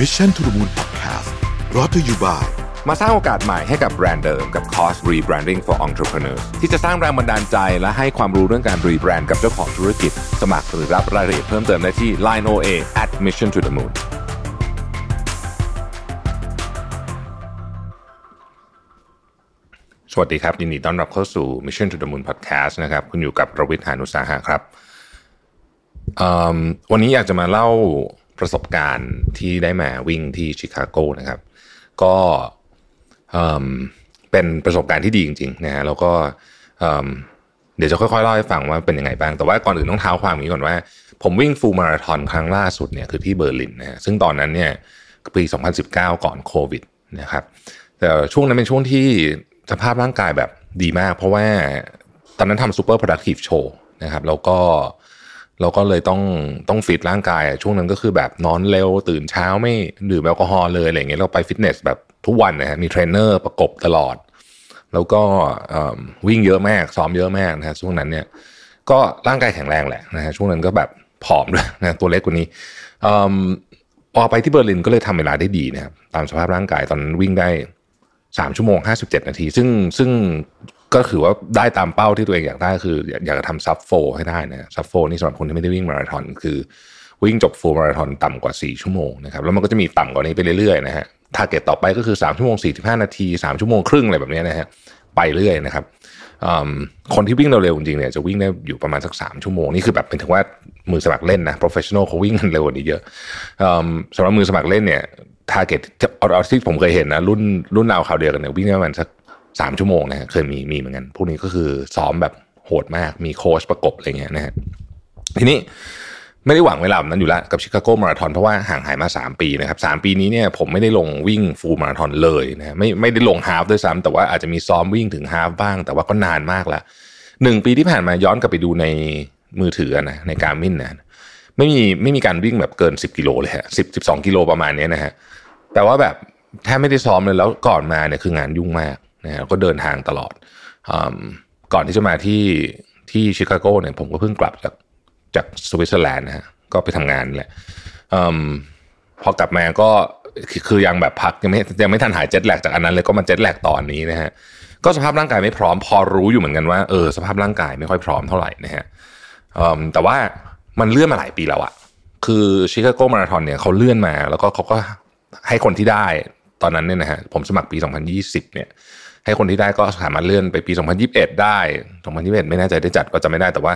Mission to the Moon Podcast รอ t ธออยู่บ่ายมาสร้างโอกาสใหม่ให้กับแบรนด์เดิมกับคอร์ส Rebranding for Entrepreneurs ที่จะสร้างแรงบันดาลใจและให้ความรู้เรื่องการรีแบรนด์กับเจ้าของธุรกิจ สมัครหรือรับรายละเอียดเพิ่มเติมได้ที่ Line OA at Mission to the Moon สวัสดีครับ ยินดีต้อนรับเข้าสู่ Mission to the Moon Podcast นะครับ คุณอยู่กับประวิทยานุสาหะครับ วันนี้อยากจะมาเล่า ประสบการณ์ที่ได้มาวิ่งที่ชิคาโกนะครับ ก็เป็นประสบการณ์ที่ดีจริงๆนะฮะแล้วก็เดี๋ยวจะค่อยๆเล่าให้ฟังว่าเป็นยังไงบ้าง แต่ว่าก่อนอื่นต้องเท้าความนี้ก่อนว่า ผมวิ่งฟูลมาราธอนครั้งล่าสุดเนี่ยคือที่เบอร์ลินนะฮะซึ่งตอนนั้นเนี่ยปี 2019 ก่อนโควิดนะครับแต่ช่วงนั้นเป็นช่วงที่สภาพร่างกายแบบดีมาก เพราะว่าตอนนั้นทำซูเปอร์ productive show นะครับแล้วก็เราก็เลยต้องต้องฟิตร่างกายอะช่วงนั้นก็คือแบบนอนเร็วตื่นเช้าไม่ดื่มแอลกอฮอล์เลยอะไรเงี้ยเราไปฟิตเนสแบบทุกวันนะฮะมีเทรนเนอร์ประกบตลอด แล้วก็วิ่งเยอะมากซ้อมเยอะมากนะฮะช่วงนั้นเนี่ยก็ร่างกายแข็งแรงแหละนะฮะช่วงนั้นก็แบบผอมด้วยนะตัวเล็กกว่านี้เอิ่มพอไปที่เบอร์ลินก็เลยทำเวลาได้ดีนะครับตามสภาพร่างกายตอนนั้นวิ่งได้สามชั่วโมงห้าสิบเจ็ดนาที ซึ่งซึ่ง ก็ถือว่าได้ตามเป้าที่ตัวเองอยากได้คืออยากจะทำ sub four ให้ได้นะ sub four นี่สำหรับคนที่ไม่ได้วิ่งมาราธอนคือวิ่งจบ full มาราธอนต่ำกว่า 4 ชั่วโมงนะครับแล้วมันก็จะมีต่ำกว่านี้ไปเรื่อยๆนะฮะ target ต่อไปก็คือ 3 ชั่วโมง 45 นาที 3 ชั่วโมงครึ่งอะไรแบบนี้นะฮะไปเรื่อยนะครับคนที่วิ่งเร็วๆจริงๆเนี่ยจะวิ่งได้อยู่ประมาณสัก 3 ชั่วโมง นี่คือแบบเป็นถึงว่ามือสมัครเล่นนะ professional เขาวิ่งกันเร็วกว่านี้เยอะสำหรับมือสมัครเล่นเนี่ยทาร์เก็ตเอาเอาที่ผมเคยเห็นนะรุ่นรุ่นราวข่าวเดียวกันเนี่ยวิ่งได้ประมาณสัก สามชั่วโมงนะฮะเคยมีมีเหมือนกันพวกนี้ก็คือซ้อมแบบโหดมากมีโค้ชประกบอะไรเงี้ยนะฮะทีนี้ไม่ได้หวังเวลาแบบนั้นอยู่แล้วกับชิคาโกมาราธอนเพราะว่าห่างหายมา 3 ปีนะครับสปีนี้เนี่ยผมไม่ได้ลงวิ่งฟูลมาราธอนเลยนะไม่ไม่ได้ลงฮาฟด้วยซ้ำแต่ว่าอาจจะมีซ้อมวิ่งถึงฮาฟบ้าง แต่ว่าก็นานมากละหนึ่งปีที่ผ่านมาย้อนกลับไปดูในมือถือนะในการมินนะไม่มีไม่มีการวิ่งแบบเกิน 10 กิโลเลยฮะสิบสิบสองกิโลประมาณนี้นะฮะแต่ว่าแบบแทบไม่ได้ซ้อมเลยแล้วก่อนมาเนี่ยคืองานยุ่งมาก นะฮะก็เดินทางตลอดอก่อนที่จะมาที่ที่ชิคาโกเนี่ยผมก็เพิ่งกลับจากจากสวิตเซอร์แลนด์นะฮะก็ไปทำงานแหละอพอกลับมาก็คือคือยังแบบพักยังไม่ยังไม่ทันหายเจ็ตแลกจากอันนั้นเลยก็มาเจ็ตแลกตอนนี้นะฮะก็สภาพร่างกายไม่พร้อมพอรู้อยู่เหมือนกันว่าเออสภาพร่างกายไม่ค่อยพร้อมเท่าไหร่นะฮะแต่ว่ามันเลื่อนมาหลายปีแล้วอะคือชิคาโกมาราธอนเนี่ยเขาเลื่อนมา แล้วก็เขาก็ให้คนที่ได้ตอนนั้นเนี่ยนะฮะผมสมัครปี 2020 เนี่ย ให้คนที่ได้ก็สามารถเลื่อนไปปี 2021 ได้ 2021 ไม่แน่ใจได้จัดก็จะไม่ได้แต่ว่า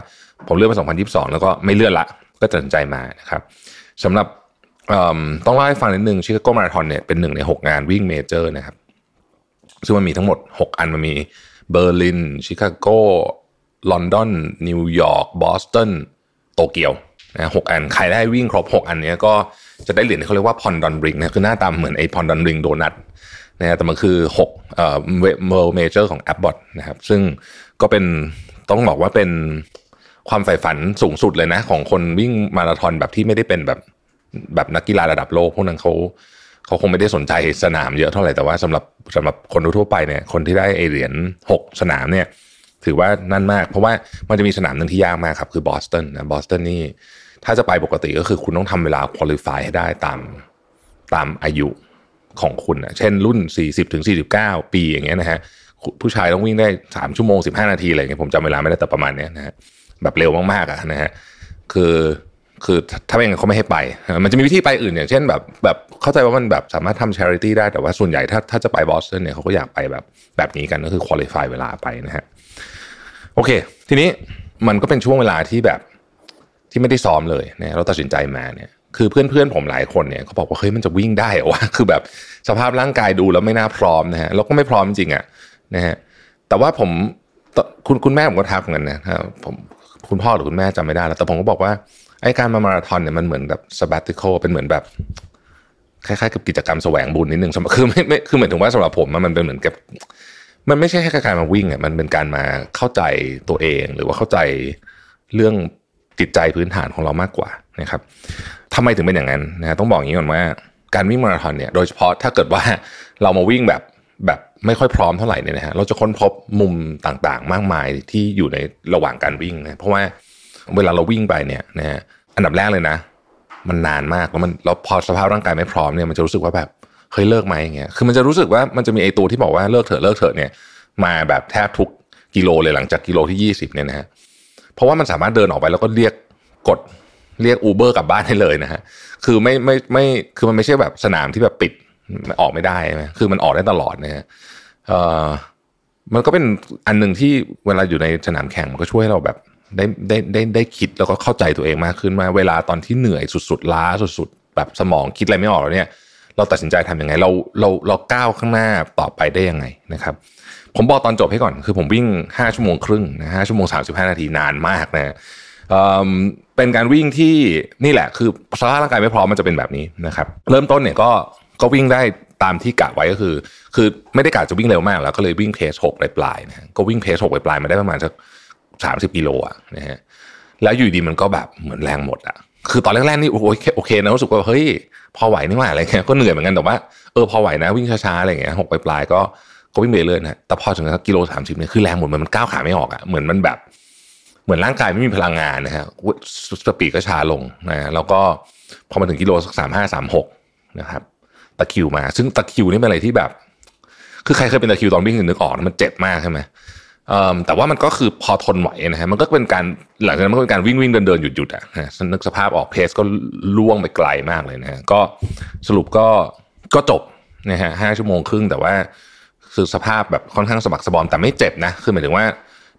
ผมเลื่อนมา2022 แล้วก็ไม่เลื่อนละ ก็ตัดสินใจมานะครับสำหรับต้องเล่าให้ฟังนิดนึงชิคาโกมาราธอนเนี่ยเป็นหนึ่งใน 6 งานวิ่งเมเจอร์นะครับซึ่งมันมีทั้งหมด 6 อันมันมีเบอร์ลินชิคาโกลอนดอนนิวยอร์กบอสตันโตเกียวนะหกอัน ใครได้วิ่งครบ 6 อันนี้ก็จะได้เหรียญที่เขาเรียกว่า Pon de Ring นะคือหน้าตาเหมือนไอ้ Pon de Ring โดนัท นะแต่มันคือ6เอ่อเม major ของ Abbott นะครับ ซึ่งก็เป็นต้องบอกว่าเป็นความใฝ่ฝันสูงสุดเลยนะ ของคนวิ่งมาราธอนแบบที่ไม่ได้เป็นแบบแบบนักกีฬาระดับโลก พวกนั้นเขาเขาคงไม่ได้สนใจสนามเยอะเท่าไหร่แต่ว่าสำหรับสำหรับคนทั่วไปเนี่ย คนที่ได้เอเหรียญ6สนามเนี่ย ถือว่านั่นมาก เพราะว่ามันจะมีสนามหนึ่งที่ยากมากครับ คือบอสตันนะบอสตันนี่ถ้าจะไปปกติก็คือคุณต้องทำเวลาคุริฟายให้ได้ตามตามอายุ ของคุณนะเช่นรุ่น 40ถึง49 ปีอย่างเงี้ยนะฮะผู้ชายต้องวิ่งได้ 3 ชั่วโมง 15 นาทีอะไรเงี้ยผมจำเวลาไม่ได้แต่ประมาณเนี้ยนะฮะแบบเร็วมากๆอะนะฮะคือคือถ้าไม่งั้นเขาไม่ให้ไป มันจะมีวิธีไปอื่นอย่างเช่นแบบแบบเข้าใจว่ามันแบบสามารถทำชาริตี้ได้แต่ว่าส่วนใหญ่ถ้าถ้าจะไปบอสตันเนี่ยเขาก็อยากไปแบบแบบนี้กันก็คือคุริฟายเวลาไปนะฮะโอเค ทีนี้มันก็เป็นช่วงเวลาที่แบบที่ไม่ได้ซ้อมเลยนะเราตัดสินใจมาเนี่ย คือเพื่อนๆผมหลายคนเนี่ยเขาบอกว่าเฮ้ยมันจะวิ่งได้หรอวะคือแบบสภาพร่างกายดูแล้วไม่น่าพร้อมนะฮะแล้วก็ไม่พร้อมจริงอะนะฮะแต่ว่าผมคุณคุณแม่ผมก็ทักเหมือนกันนะผมคุณพ่อหรือคุณแม่จำไม่ได้แล้ว แต่ผมก็บอกว่าไอ้การมามาราธอนเนี่ยมันเหมือนแบบสบัติโคเป็นเหมือนแบบคล้ายๆกับกิจกรรมแสวงบุญนิดนึงคือไม่ไม่คือเหมือนถึงว่าสำหรับผมมันเป็นเหมือนกับ มันไม่ใช่แค่การมาวิ่งอะมันเป็นการมาเข้าใจตัวเอง หรือว่าเข้าใจเรื่องจิตใจพื้นฐานของเรามากกว่า นะครับทำไมถึงเป็นอย่างนั้นนะต้องบอกอย่างนี้ก่อนว่า การวิ่งมาราธอนเนี่ยโดยเฉพาะถ้าเกิดว่าเรามาวิ่งแบบแบบไม่ค่อยพร้อมเท่าไหร่เนี่ยนะฮะเราจะค้นพบมุมต่างๆ มากมายที่อยู่ในระหว่างการวิ่งนะเพราะว่าเวลาเราวิ่งไปเนี่ยนะฮะอันดับแรกเลยนะ มันนานมากแล้วมันแล้วพอสภาพร่างกายไม่พร้อมเนี่ยมันจะรู้สึกว่าแบบเฮ้ยเลิกไหมอย่างเงี้ยคือมันจะรู้สึกว่ามันจะมีไอตัวที่บอกว่าเลิกเถอะเลิกเถอะเนี่ย มาแบบแทบทุกกิโลเลยหลังจากกิโลที่ยี่สิบเนี่ยนะฮะเพราะว่ามันสามารถเดินออกไปแล้วก็เรียกกด เรียกอูเบอร์กลับบ้านได้เลยนะฮะคือไม่ไม่ไม่คือมันไม่ใช่แบบสนามที่แบบปิดออกไม่ได้ใช่ไหมคือมันออกได้ตลอดนะฮะเอ่อมันก็เป็นอันหนึ่งที่เวลาอยู่ในสนามแข่งมันก็ช่วยให้เราแบบได้ได้ได้ได้คิดแล้วก็เข้าใจตัวเองมากขึ้นมาเวลาตอนที่เหนื่อยสุดๆล้าสุดๆ แบบสมองคิดอะไรไม่ออกแล้วเนี่ย เราตัดสินใจทำยังไง เราเราเราก้าวข้างหน้าต่อไปได้ยังไงนะครับ ผมบอกตอนจบให้ก่อนคือผมวิ่ง 5 ชั่วโมงครึ่งนะห้าชั่วโมง 35 นาทีนานมากนะ เอ่อเป็นการวิ่งที่นี่แหละ คือสภาพร่างกายไม่พร้อมมันจะเป็นแบบนี้นะครับ เริ่มต้นเนี่ยก็ก็วิ่งได้ตามที่กะไว้ก็คือ คือไม่ได้กะจะวิ่งเร็วมากแล้วก็เลยวิ่งเพสหกปลายๆนะก็วิ่งเพสหกปลายๆมาได้ประมาณสักสามสิบกิโลอะนะฮะแล้วอยู่ดีมันก็แบบเหมือนแรงหมดอะคือตอนแรกๆนี่โอ้ยโอเคนะรู้สึกว่าเฮ้ยพอไหวนี่หว่าอะไรเงี้ยก็เหนื่อยเหมือนกันแต่ว่าเออพอไหวนะวิ่งช้าๆอะไรเงี้ยหกปลายๆก็ก็วิ่งไปเรื่อยนะแต่พอถึงสักกิโลสามสิบเนี่ยคือแรงหมดเหมือนมันก้าวขาไม่ออกอะเหมือนมันแบบ เหมือนร่างกายไม่มีพลังงานนะฮะสปีดก็ช้าลงนะแล้วก็พอมาถึงกิโลสักสามห้าสามหกนะครับตะคิวมา ซึ่งตะคิวนี่เป็นอะไรที่แบบ คือใครเคยเป็นตะคิวตอนวิ่งนึกออกมันเจ็บมากใช่ไหมแต่ว่ามันก็คือพอทนไหวนะฮะมันก็เป็นการหลังจากนั้นมันก็เป็นการวิ่งวิ่งเดินเดินหยุดหยุดอะนึกสภาพออกเพสก็ล่วงไปไกลมากเลยนะฮะก็สรุปก็ก็จบนะฮะห้าชั่วโมงครึ่งแต่ว่าคือสภาพแบบค่อนข้างสะบักสะบอมแต่ไม่เจ็บนะคือหมายถึงว่า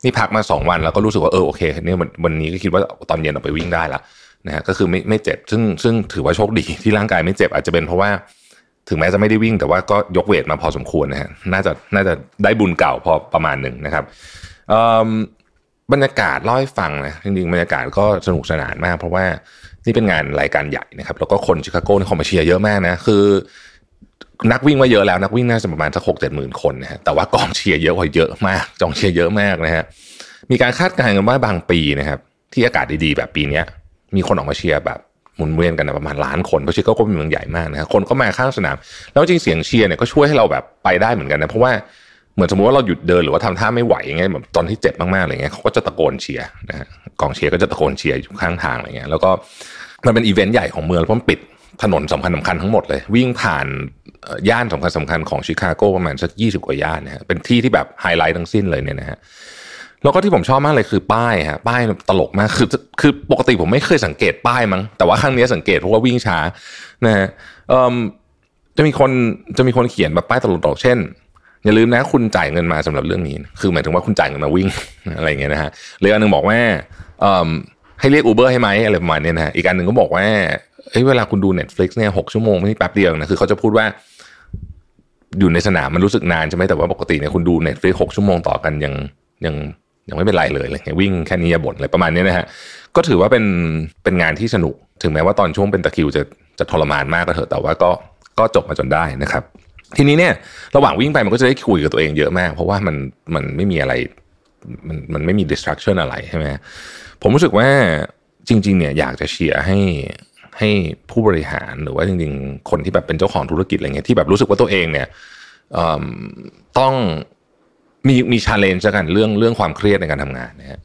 นี่พักมาสองวันแล้วก็รู้สึกว่าเออโอเคเนี่ยวันนี้ก็คิดว่าตอนเย็นออกไปวิ่งได้ละนะฮะก็คือไม่ไม่เจ็บซึ่งซึ่งถือว่าโชคดีที่ร่างกายไม่เจ็บอาจจะเป็นเพราะว่าถึงแม้จะไม่ได้วิ่งแต่ว่าก็ยกเวทมาพอสมควรนะฮะน่าจะน่าจะได้บุญเก่าพอประมาณหนึ่งนะครับบรรยากาศเล่าให้ฟังนะจริงๆบรรยากาศก็สนุกสนานมาก เพราะว่านี่เป็นงานรายการใหญ่นะครับ แล้วก็คนชิคาโกนี่เขามาเชียร์เยอะมากนะคือ นักวิ่งมาเยอะแล้วนักวิ่งน่าจะประมาณสักหกเจ็ดหมื่นคนนะฮะแต่ว่ากองเชียร์เยอะกว่าเยอะมากกองเชียร์เยอะมากนะฮะมีการคาดการณ์กันว่าบางปีนะครับที่อากาศดีๆแบบปีนี้มีคนออกมาเชียร์แบบหมุนเวียนกันนะประมาณล้านคนเพราะชิคาโกเป็นเมืองใหญ่มากนะคนก็มาข้างสนาม แล้วจริงเสียงเชียร์เนี่ยก็ช่วยให้เราแบบไปได้เหมือนกันนะเพราะว่าเหมือนสมมติว่าเราหยุดเดินหรือว่าทำท่าไม่ไหวอย่างเงี้ยแบบตอนที่เจ็บมากๆอะไรเงี้ยเขาก็จะตะโกนเชียร์นะฮะกองเชียร์ก็จะตะโกนเชียร์อยู่ข้างทางอะไรเงี้ยแล้วก็มันเป็นอีเวนต์ใหญ่ของเมืองเพราะมันปิด ถนนสำคัญสำคัญทั้งหมดเลย วิ่งผ่านย่านสำคัญสำคัญของชิคาโกประมาณสักยี่สิบกว่าย่านนะฮะเป็นที่ที่แบบไฮไลท์ทั้งสิ้นเลยเนี่ยนะฮะแล้วก็ที่ผมชอบมากเลยคือป้ายฮะป้ายตลกมากคือคือปกติผมไม่เคยสังเกตป้ายมั้งแต่ว่าครั้งนี้สังเกตเพราะว่าวิ่งช้านะฮะจะมีคนจะมีคนเขียนแบบป้ายตลกๆเช่น อย่าลืมนะคุณจ่ายเงินมาสำหรับเรื่องนี้ คือหมายถึงว่าคุณจ่ายเงินมาวิ่งอะไรเงี้ยนะฮะหรืออันหนึ่งบอกว่าให้เรียกอูเบอร์ให้ไหมอะไรประมาณนี้นะฮะอีกอันหนึ่งก็บอกว่า เฮ้ยเวลาคุณดู Netflix เนี่ยหกชั่วโมงไม่ใช่แป๊บเดียวนะคือเขาจะพูดว่า อยู่ในสนามมันรู้สึกนานใช่ไหมแต่ว่าปกติเนี่ยคุณดู Netflix หกชั่วโมงต่อกันยังยังยังไม่เป็นไรเลยอะไรเงี้ยวิ่งแค่นี้บ่นอะไรประมาณนี้นะฮะก็ถือว่าเป็นเป็นงานที่สนุก ถึงแม้ว่าตอนช่วงเป็นตะคิวจะจะทรมานมากก็เถอะแต่ว่าก็ก็จบมาจนได้นะครับ ทีนี้เนี่ยระหว่างวิ่งไปมันก็จะได้คุยกับตัวเองเยอะมาก เพราะว่ามันมันไม่มีอะไร มันมันไม่มี distraction อะไรใช่ไหมผมรู้สึกว่าจริง ๆ เนี่ยอยากจะเชียร์ให้ ให้ผู้บริหารหรือว่าจริงๆ คนที่แบบเป็นเจ้าของธุรกิจอะไรเงี้ยที่แบบรู้สึกว่าตัวเองเนี่ยต้องมีมีชาเลนจ์กันเรื่องเรื่องความเครียดในการทำงานนะฮะ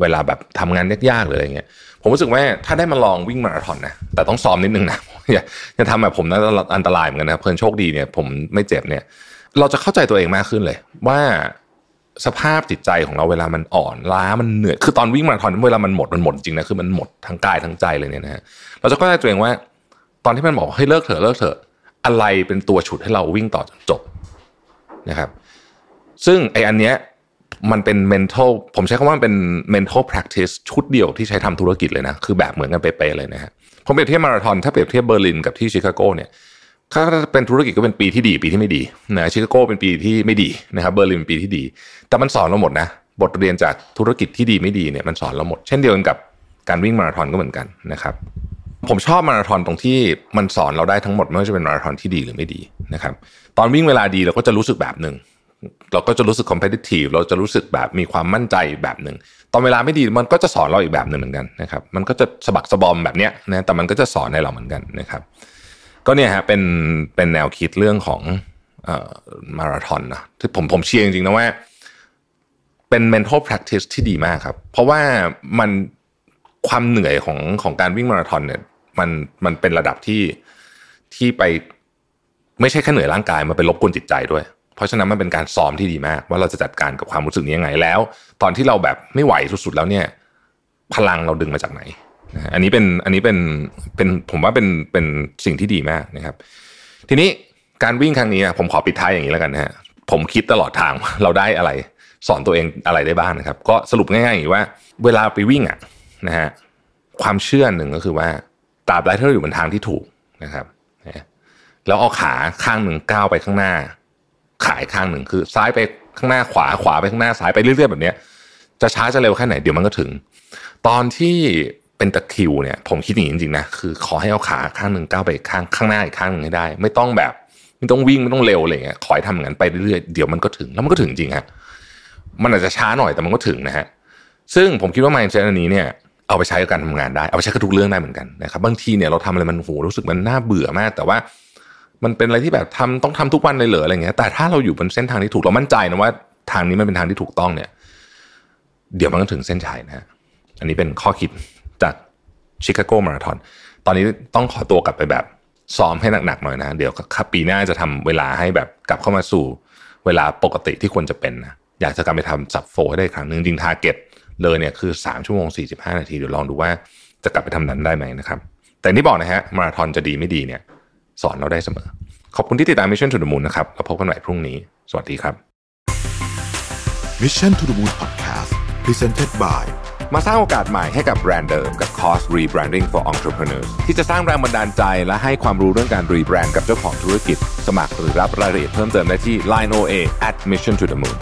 เวลาแบบทำงานยากๆเลยอะไรเงี้ยผมรู้สึกว่าถ้าได้มาลองวิ่งมาราธอนนะแต่ต้องซ้อมนิดนึงนะอย่าอย่าทำแบบผมนะอันตรายเหมือนกันนะเพื่อนโชคดีเนี่ยผมไม่เจ็บเนี่ย เราจะเข้าใจตัวเองมากขึ้นเลย ว่า สภาพจิตใจของเราเวลามันอ่อนล้ามันเหนื่อยคือตอนวิ่งมาราธอนเวลามันหมดมันหมดจริงนะคือมันหมดทั้งกายทั้งใจเลยเนี่ยนะฮะเราจะเข้าใจตัวเองว่า ตอนที่มันบอกให้เลิกเถอะเลิกเถอะอะไรเป็นตัวฉุดให้เราวิ่งต่อจนจบนะครับ ซึ่งไออันเนี้ยมันเป็น mental ผมใช้คำว่ามันเป็น mental practice ชุดเดียวที่ใช้ทำธุรกิจเลยนะ คือแบบเหมือนกันเป๊ะๆเลยนะฮะผมเปรียบเทียบมาราธอนถ้าเปรียบเทียบเบอร์ลินกับที่ชิคาโกเนี่ย ถ้าเป็นธุรกิจก็เป็นปีที่ดีปีที่ไม่ดีนะชิคาโกเป็นปีที่ไม่ดีนะครับเบอร์ลินเป็นปีที่ดี แต่มันสอนเราหมดนะบทเรียนจากธุรกิจที่ดีไม่ดีเนี่ยมันสอนเราหมด เช่นเดียวกันกับการวิ่งมาราธอนก็เหมือนกันนะครับผมชอบมาราธอนตรงที่มันสอนเราได้ทั้งหมดไม่ว่าจะเป็นมาราธอนที่ดีหรือไม่ดีนะครับตอนวิ่งเวลาดีเราก็จะรู้สึกแบบหนึ่งเราก็จะรู้สึก competitive เราจะรู้สึกแบบมีความมั่นใจแบบหนึ่งตอนเวลาไม่ดีมันก็จะสอนเราอีกแบบหนึ่งเหมือนกันนะครับมันก็จะสะบักสะบอมแบบเนี้ยนะแต่มันก็จะสอนให้เราเหมือนกันนะครับ ก็เนี่ยฮะเป็นเป็นแนวคิดเรื่องของเอ่อมาราธอนนะที่ผมผมเชียร์จริงๆนะว่า เป็น mental practice ที่ดีมากครับ เพราะว่ามันความเหนื่อยของของการวิ่งมาราธอนเนี่ย มันมันเป็นระดับที่ที่ไปไม่ใช่แค่เหนื่อยร่างกายมันไปรบกวนจิตใจด้วย เพราะฉะนั้นมันเป็นการซ้อมที่ดีมาก ว่าเราจะจัดการกับความรู้สึกนี้ยังไงแล้ว ตอนที่เราแบบไม่ไหวสุดๆแล้วเนี่ย พลังเราดึงมาจากไหน นะอันนี้เป็นอันนี้เป็นเป็นผมว่าเป็นเป็นสิ่งที่ดีมากนะครับ ทีนี้การวิ่งครั้งนี้นะผมขอปิดท้ายอย่างนี้แล้วกันนะฮะผมคิดตลอดทางเราได้อะไร สอนตัวเองอะไรได้บ้างนะครับ ก็สรุปง่ายๆอย่างว่า เวลาไปวิ่งอะนะฮะความเชื่อหนึ่งก็คือว่าตราบใดที่เราอยู่บนทางที่ถูกนะครับแล้วเอาขาข้างหนึ่งก้าวไปข้างหน้า ขายข้างหนึ่งคือ ซ้ายไปข้างหน้าขวาขวาไปข้างหน้าซ้ายไปเรื่อยๆแบบเนี้ยจะช้าจะเร็วแค่ไหนเดี๋ยวมันก็ถึง ตอนที่ เป็นตะคิวเนี่ยผมคิดอย่างนี้จริงๆนะคือขอให้เอาขาข้างหนึ่งก้าวไปข้างข้างหน้าอีกข้างหนึ่งให้ได้ ไม่ต้องแบบไม่ต้องวิ่งไม่ต้องเร็วอะไรเงี้ยขอให้ทำอย่างนั้นไปเรื่อยๆเดี๋ยวมันก็ถึงแล้วมันก็ถึงจริงฮะมันอาจจะช้าหน่อยแต่มันก็ถึงนะฮะซึ่งผมคิดว่า mindset อันนี้เนี่ยเอาไปใช้กับการทำงานได้ เอาไปใช้กับทุกเรื่องได้เหมือนกันนะครับบางทีเนี่ยเราทำอะไรมันโหรู้สึกมันน่าเบื่อมาก แต่ว่ามันเป็นอะไรที่แบบทำต้องทำทุกวันเลยเหรออะไรเงี้ยแต่ถ้าเราอยู่บนเส้นทางที่ถูกเรามั่นใจนะว่า ทางนี้มันเป็นทางที่ถูกต้องเนี่ย เดี๋ยวมันก็ถึงเส้นชัยนะฮะอันนี้เป็นข้อคิด จากชิคาโกมาราธอนตอนนี้ต้องขอตัวกลับไปแบบซ้อมให้หนักๆหน่อยนะ เดี๋ยวปีหน้าจะทำเวลาให้แบบกลับเข้ามาสู่เวลาปกติที่ควรจะเป็นนะอยากจะกลับไปทำ sub four ให้ได้ครั้งหนึ่งจริง target เลยเนี่ยคือ 3 ชั่วโมง 45 นาที เดี๋ยวลองดูว่าจะกลับไปทำนั้นได้ไหมนะครับ แต่ที่บอกนะฮะ มาราธอนจะดีไม่ดีเนี่ย สอนเราได้เสมอ ขอบคุณที่ติดตาม Mission to the Moon นะครับแล้วพบกันใหม่พรุ่งนี้ สวัสดีครับ Mission to the Moon Podcast Presented by มาสร้างโอกาสใหม่ให้กับแบรนด์เดิมกับ Cost Rebranding for Entrepreneurs ที่จะสร้างแรงบันดาลใจและให้ความรู้เรื่องการรีแบรนด์กับเจ้าของธุรกิจ สมัครหรือรับรายละเอียดเพิ่มเติมได้ที่ Line OA at Mission to the Moon